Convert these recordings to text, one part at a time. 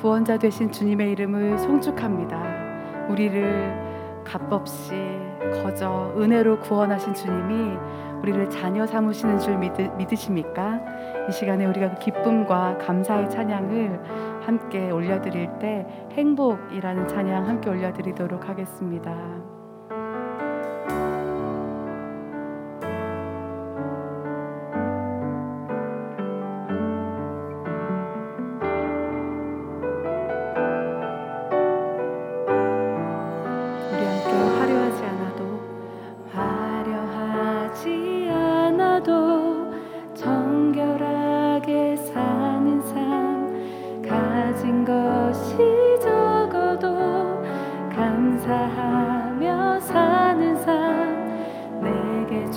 구원자 되신 주님의 이름을 송축합니다. 우리를 값없이 거저 은혜로 구원하신 주님이 우리를 자녀 삼으시는 줄 믿으, 믿으 십니까? 이 시간에 우리가 그 기쁨과 감사의 찬양을 함께 올려드릴 때 행복이라는 찬양 함께 올려드리도록 하겠습니다.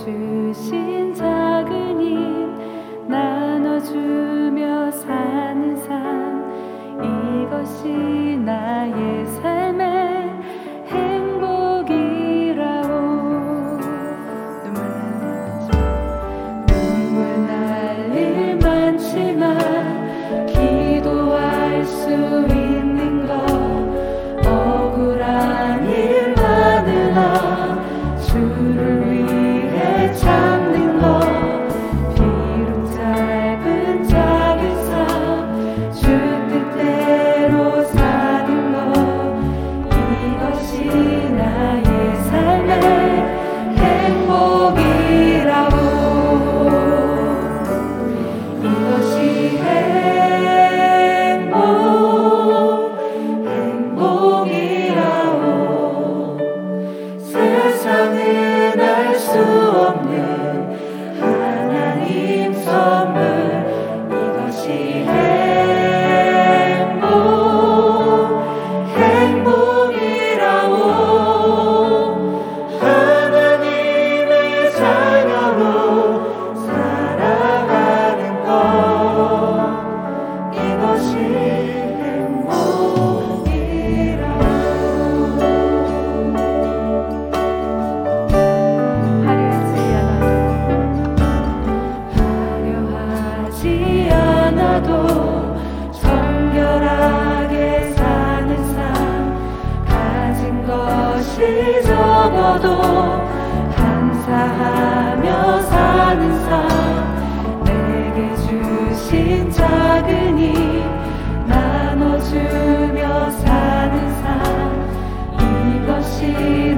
去心。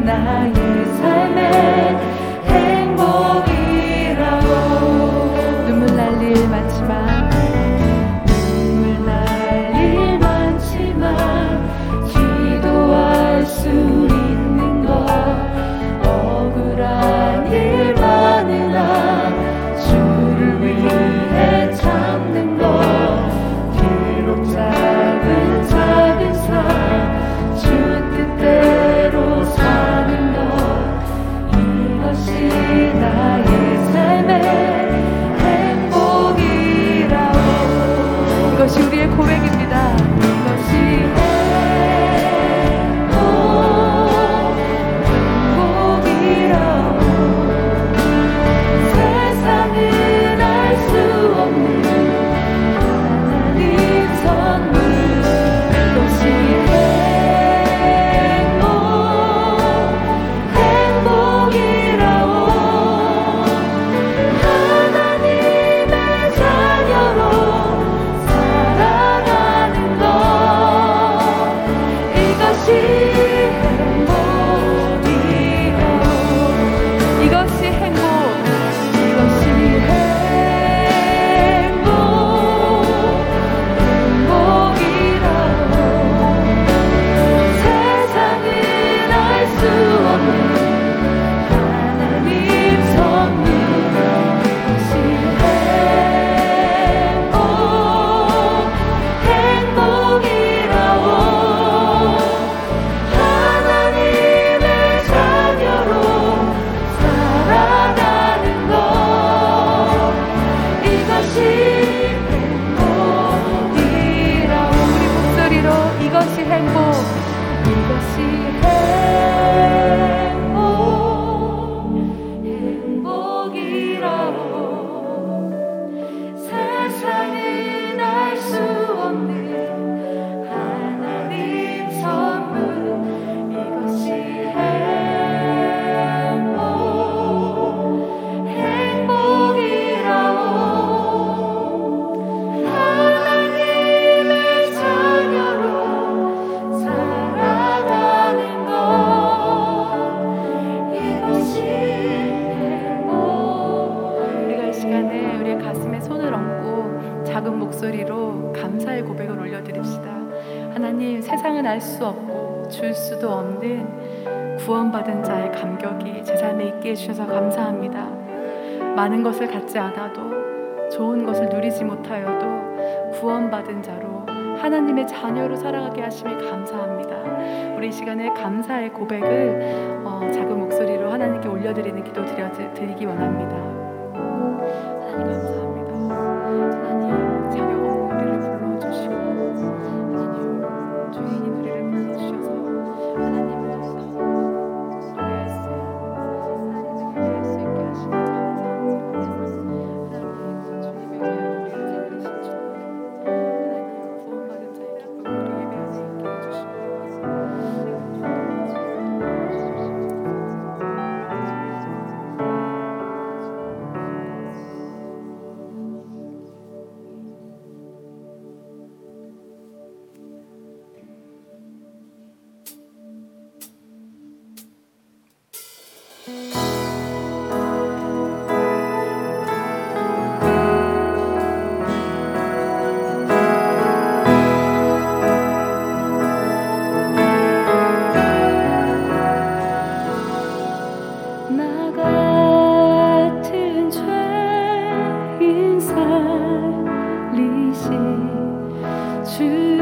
나의 삶에 খুবই I see 갖게 해주셔서 감사합니다. 많은 것을 갖지 않아도 좋은 것을 누리지 못하여도 구원받은 자로 하나님의 자녀로 살아가게 하심에 감사합니다. 우리 시간에 감사의 고백을 어, 작은 목소리로 하나님께 올려드리는 기도 드려 드리기 원합니다. 心去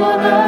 will.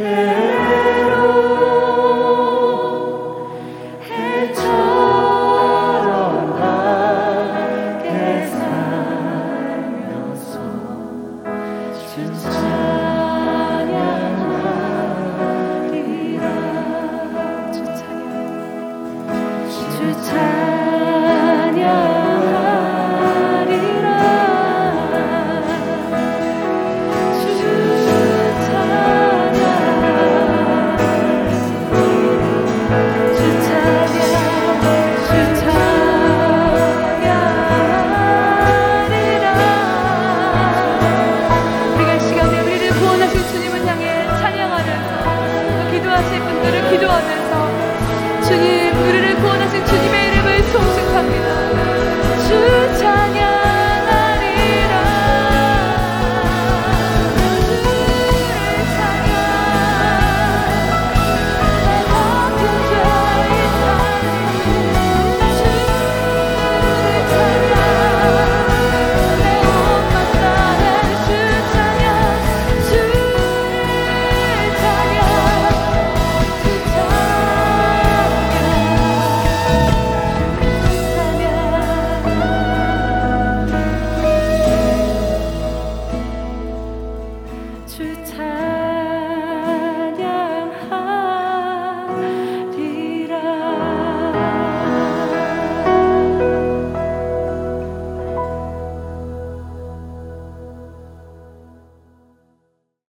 Yeah.